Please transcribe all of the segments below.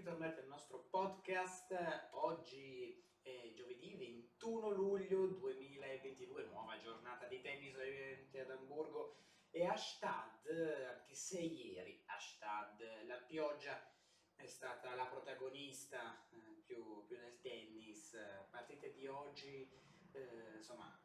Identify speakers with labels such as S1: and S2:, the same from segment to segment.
S1: ritornati al nostro podcast. Oggi è giovedì 21 luglio 2022, nuova giornata di tennis ovviamente ad Amburgo e a Stad, anche se ieri a Stad la pioggia è stata la protagonista eh, più, più, nel tennis. Partite di oggi, eh, insomma,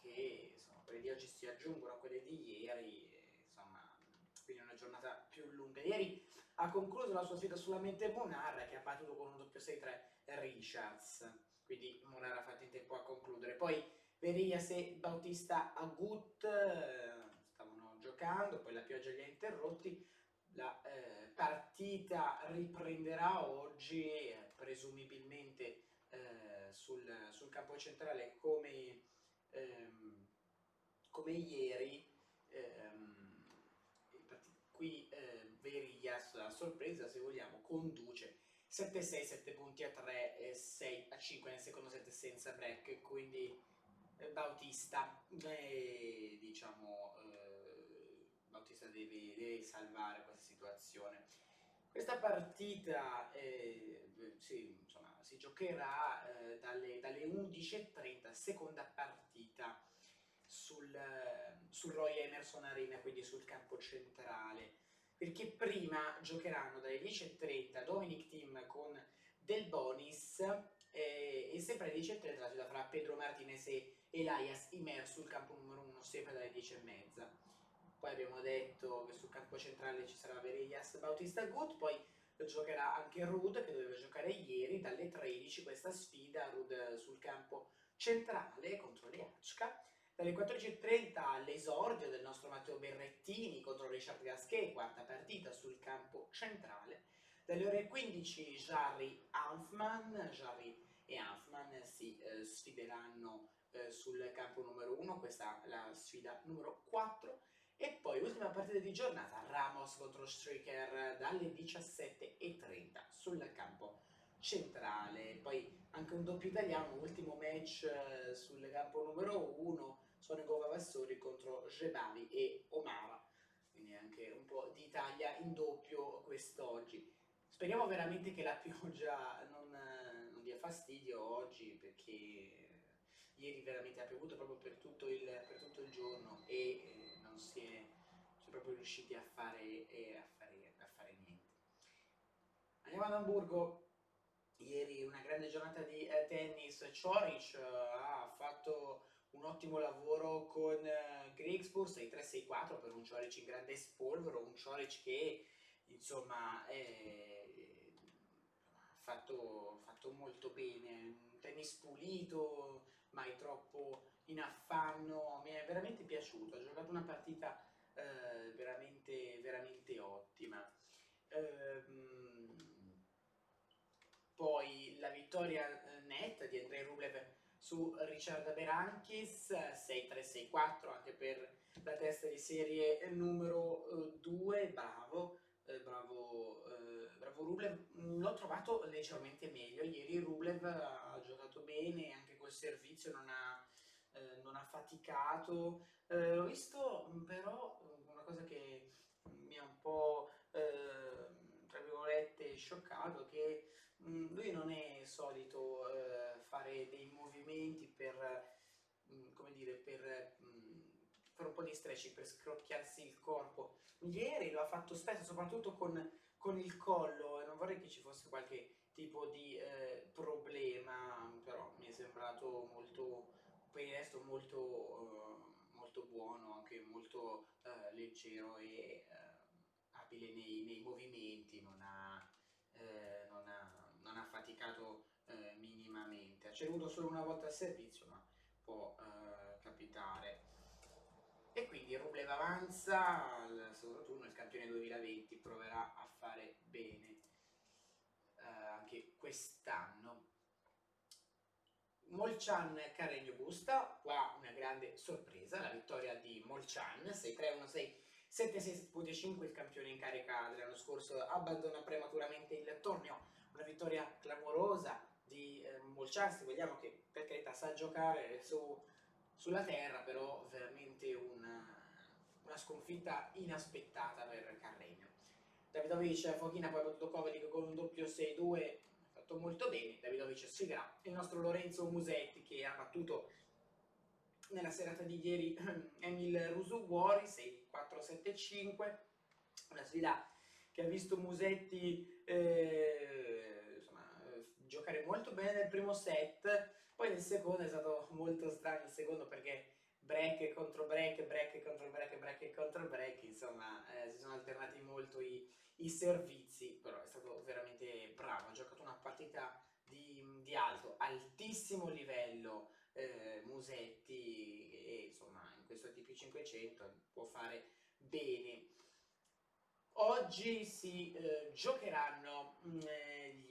S1: che insomma, quelle di oggi si aggiungono a quelle di ieri, insomma, quindi una giornata più lunga. Ieri ha concluso la sua sfida solamente Monar che ha battuto con un doppio 6-3 Richards, quindi Monar ha fatto in tempo a concludere. Poi Verias e Bautista Agut eh, stavano giocando, poi la pioggia li ha interrotti. La eh, partita riprenderà oggi, eh, presumibilmente eh, sul, sul, campo centrale come, ehm, come ieri. Ehm, qui eh, Verias, a sorpresa se vogliamo, conduce 7-6, 7 punti a 3 e 6 a 5 nel secondo set senza break, quindi eh, Bautista, eh, diciamo, Bautista deve, deve, salvare questa situazione. Questa partita eh, sì, insomma, si giocherà eh, dalle, dalle 11.30, seconda partita sul, sul Roy Emerson Arena, quindi sul campo centrale, perché prima giocheranno dalle 10.30 Dominic Team con Del Bonis eh, e sempre alle 10.30 la sfida fra Pedro Martinez e Elias Imer sul campo numero 1, sempre dalle 10.30. Poi abbiamo detto che sul campo centrale ci sarà Verias Bautista Gut, poi giocherà anche Rud che doveva giocare ieri dalle 13 questa sfida, Rud sul campo centrale contro Liachka dalle 14.30 all'esordio del nostro Matteo Berrettini contro Richard Gasquet, quarta partita sul campo centrale. Dalle ore 15 Jarry Hanfman, Jarry e Hanfman si eh, sfideranno eh, sul campo numero 1, questa è la sfida numero 4. E poi ultima partita di giornata, Ramos contro Stricker dalle 17.30 sul campo centrale. Poi anche un doppio italiano, ultimo match eh, sul campo numero 1 sono Gova Vassori contro Gebavi e Omara, quindi anche un po' di Italia in doppio quest'oggi. Speriamo veramente che la pioggia non, non dia fastidio oggi perché ieri veramente ha piovuto proprio per tutto il, per tutto il giorno e eh, non si è, si è, proprio riusciti a fare, eh, a, fare, a fare niente. Andiamo ad Hamburgo, ieri una grande giornata di eh, tennis, Cioric eh, ha fatto un ottimo lavoro con uh, Grigspur 6-3-6-4 per un Cioric in grande spolvero, un Cioric che insomma ha fatto, fatto, molto bene, un tennis pulito, mai troppo in affanno, mi è veramente piaciuto, ha giocato una partita uh, veramente, veramente ottima. Uh, poi la vittoria eh, netta di Andrei Rublev su Richard Berankis 6364 anche per la testa di serie numero 2 eh, bravo eh, bravo, eh, bravo Rublev. L'ho trovato leggermente meglio. Ieri Rublev ha giocato bene anche col servizio non ha, non ha faticato. Ho visto però una cosa che mi ha un po' tra virgolette scioccato che lui non è solito fare dei movimenti per, mm, come dire, per mm, fare un po' di stretching, per scrocchiarsi il corpo. Ieri lo ha fatto spesso, soprattutto con, con il collo, e non vorrei che ci fosse qualche tipo di eh, problema, però mi è sembrato molto, per il resto molto, uh, molto buono, anche molto uh, leggero e uh, abile nei, nei, movimenti, non ha, non ha, non ha faticato minimamente. Ha ceduto solo una volta al servizio, ma può eh, capitare. E quindi Rublev avanza al secondo turno, il campione 2020 proverà a fare bene eh, anche quest'anno. Molchan Carregno Busta, qua una grande sorpresa, la vittoria di Molchan, 6-3-1-6. 7-6-7-5 il campione in carica dell'anno scorso abbandona prematuramente il torneo, una vittoria clamorosa di eh, Molciar, se vogliamo, che per carità sa giocare su, sulla terra, però veramente una, una sconfitta inaspettata per Carregno. Davidovic Fochina poi ha battuto Kovacic con un doppio 6-2 ha fatto molto bene Davidovic sfiderà il nostro Lorenzo Musetti che ha battuto nella serata di ieri Emil Rusuguori 6-4-7-5 una sfida che ha visto Musetti eh, giocare molto bene nel primo set poi nel secondo è stato molto strano il secondo perché break contro break, break contro break, break contro break, insomma eh, si sono alternati molto i, i, servizi, però è stato veramente bravo, ha giocato una partita di, di alto, altissimo livello eh, Musetti e insomma in questo TP500 può fare bene. Oggi si eh, giocheranno mm, gli eh,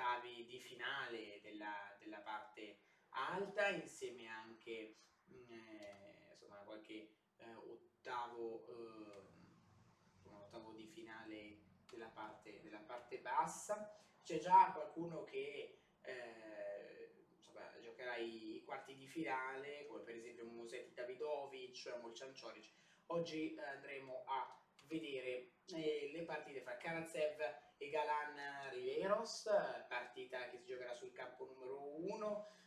S1: ottavi di finale della, della parte alta insieme anche eh, insomma, qualche eh, ottavo, eh, ottavo di finale della parte, della parte bassa. C'è già qualcuno che eh, insomma, giocherà i, quarti di finale, come per esempio Musetti Davidovic, Molchan Cioric. Oggi eh, andremo a vedere eh, le partite fra Karatsev Galan Riveros, partita che si giocherà sul campo numero 1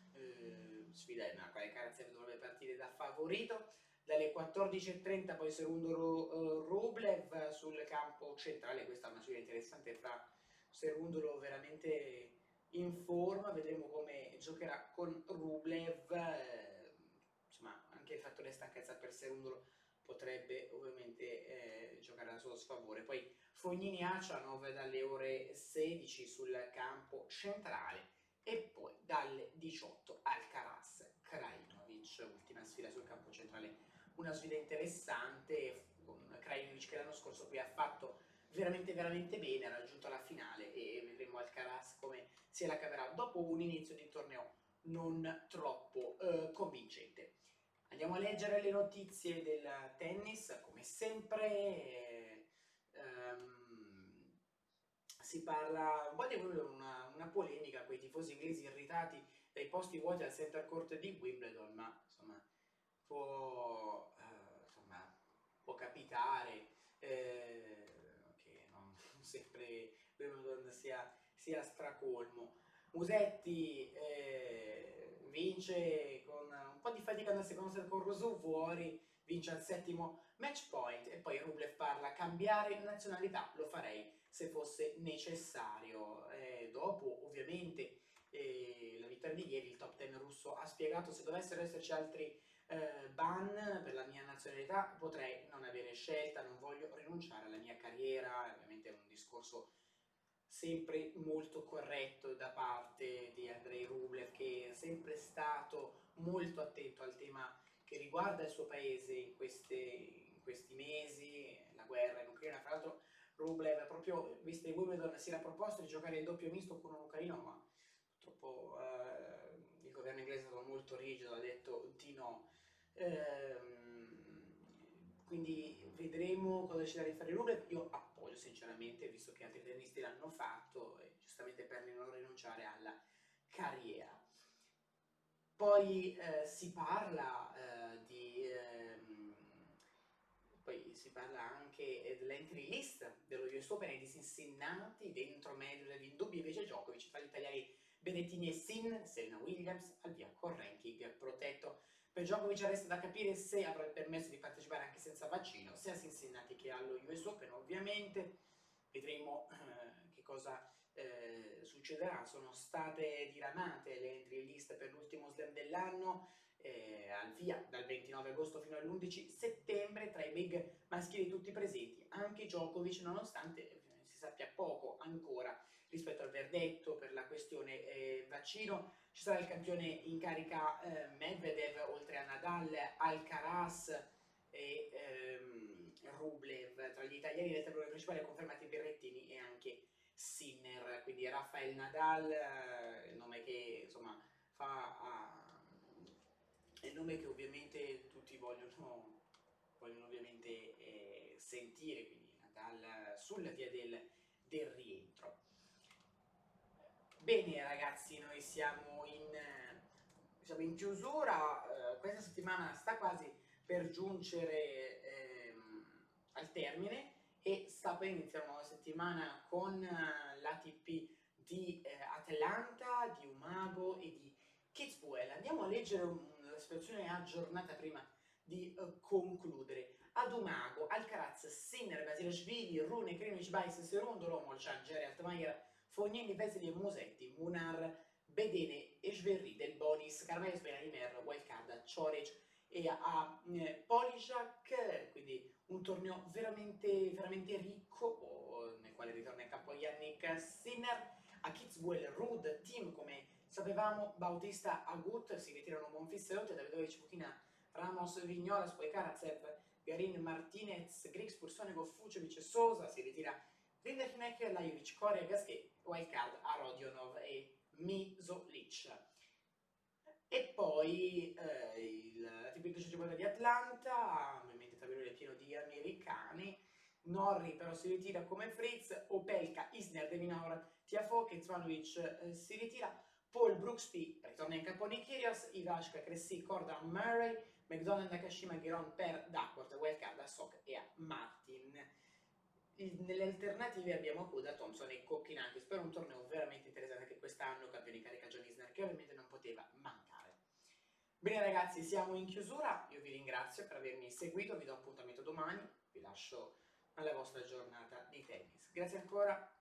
S1: sfida nella quale Karatsev dovrebbe partire da favorito. Dalle 14.30 poi Serundolo uh, Rublev sul campo centrale, questa è una sfida interessante fra Serundolo veramente in forma, vedremo come giocherà con Rublev, eh, insomma anche il fattore stanchezza per Serundolo potrebbe ovviamente eh, giocare a suo sfavore. Poi Fognini Acianov dalle ore 16 sul campo centrale e poi dalle 18 Alcaraz Krajinovic, ultima sfida sul campo centrale, una sfida interessante con Krajinovic che l'anno scorso qui ha fatto veramente veramente bene, ha raggiunto la finale e vedremo Alcaraz come si la caverà dopo un inizio di torneo non troppo eh, convincente. Andiamo a leggere le notizie del tennis, come sempre. Eh, ehm, si parla un po' di una, una polemica, quei tifosi inglesi irritati dai posti vuoti al center court di Wimbledon, ma insomma può, eh, insomma, può capitare eh, che non sempre Wimbledon sia, sia stracolmo. Musetti eh, vince con un po' di fatica nel secondo set con Rosu fuori, vince al settimo match point e poi Rublev parla cambiare nazionalità, lo farei se fosse necessario. Eh, dopo, ovviamente, eh, la vittoria di ieri, il top 10 russo ha spiegato se dovessero esserci altri eh, ban per la mia nazionalità, potrei non avere scelta, non voglio rinunciare alla mia carriera, ovviamente è un discorso sempre molto corretto da parte di Andrei Rublev che è sempre stato molto attento al tema che riguarda il suo paese in, queste, in questi mesi, la guerra in Ucraina, fra l'altro Rublev, proprio visto che Wimbledon si era proposto di giocare il doppio misto con un ucraino, ma purtroppo eh, il governo inglese è stato molto rigido, ha detto di no. Ehm, quindi vedremo cosa deciderà di fare Rublev. Io appoggio sinceramente, visto che altri tennisti l'hanno fatto, e giustamente per non rinunciare alla carriera. Poi eh, si parla eh, di poi si parla anche dell'entry list dello US Open e di Cincinnati, dentro Medvedev in dubbio invece Djokovic tra gli italiani Benettini e Sin, Serena Williams al via col ranking protetto. Per Djokovic resta da capire se avrà il permesso di partecipare anche senza vaccino, sia a Cincinnati che allo US Open ovviamente. Vedremo eh, che cosa eh, succederà. Sono state diramate le entry list per l'ultimo slam dell'anno eh, al via dal 29 agosto fino all'11 settembre tra i big maschili tutti presenti, anche Djokovic nonostante eh, si sappia poco ancora rispetto al verdetto per la questione eh, vaccino. Ci sarà il campione in carica eh, Medvedev, oltre a Nadal, Alcaraz e ehm, Rublev. Tra gli italiani nel tabellone principale confermati Berrettini e anche Sinner, quindi Rafael Nadal, eh, il nome che insomma fa a è il nome che ovviamente tutti vogliono, vogliono ovviamente eh, sentire, quindi Nadal sulla via del, del, rientro. Bene ragazzi, noi siamo in, siamo in chiusura, eh, questa settimana sta quasi per giungere ehm, al termine e sta per iniziare una settimana con uh, l'ATP di eh, Atlanta, di Umago e di Kitzbühel. Andiamo a leggere una situazione aggiornata prima di uh, concludere. Ad Umago, Alcaraz, Sinner, Basilashvili, Rune, Krinovic, Bais, Serondolo, Molchan, Jerry, Altmaier, Fognini, Veseli e Musetti, Munar, Bedene, Esverri, Del Bonis, Carmelo Spenaimer, Wildcard, Cioric e a eh, Polishak, quindi un torneo veramente, veramente ricco nel quale ritorna in campo Yannick Sinner, a Kitzbühel, Rud, Team come sapevamo, Bautista, Agut, si ritirano Monfils e Otte, Davidovic, Putina, Ramos, Vignola, poi Garin, Martinez, Griggs, Pursonikov, Fucevic Sosa, si ritira Rinderknecht, Lajovic, Korea, Gasquet, wildcard a Rodionov e Misolic. E poi eh, il, TP 250 di Atlanta, ovviamente tabellone pieno di americani, Norri però si ritira come Fritz, Opelka, Isner, Deminaur, Tiafo, Ketzmanovic eh, si ritira, Paul Brooksby ritorna in campo Nikirios, Ivashka, Cressy, Corda, Murray, McDonald, Nakashima, Giron per Duckworth, Wildcard Sok e a Martin. Nelle alternative abbiamo Kuda, Thompson e Cochinanti, spero un torneo veramente interessante che quest'anno campione di carica John Isner che ovviamente non poteva mancare. Bene ragazzi, siamo in chiusura, io vi ringrazio per avermi seguito, vi do appuntamento domani, vi lascio alla vostra giornata di tennis. Grazie ancora